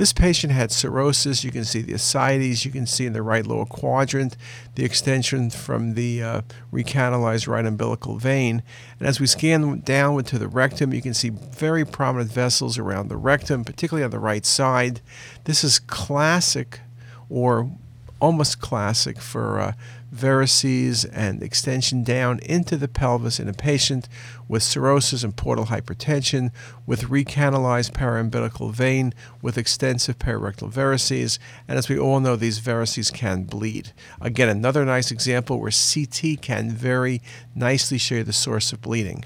This patient had cirrhosis. You can see the ascites. You can see in the right lower quadrant the extension from the uh, recanalized right umbilical vein. And as we scan downward to the rectum, you can see very prominent vessels around the rectum, particularly on the right side. This is classic or almost classic for uh, varices and extension down into the pelvis in a patient with cirrhosis and portal hypertension, with recanalized paraumbilical vein, with extensive perirectal varices. And as we all know, these varices can bleed. Again, another nice example where CT can very nicely show you the source of bleeding.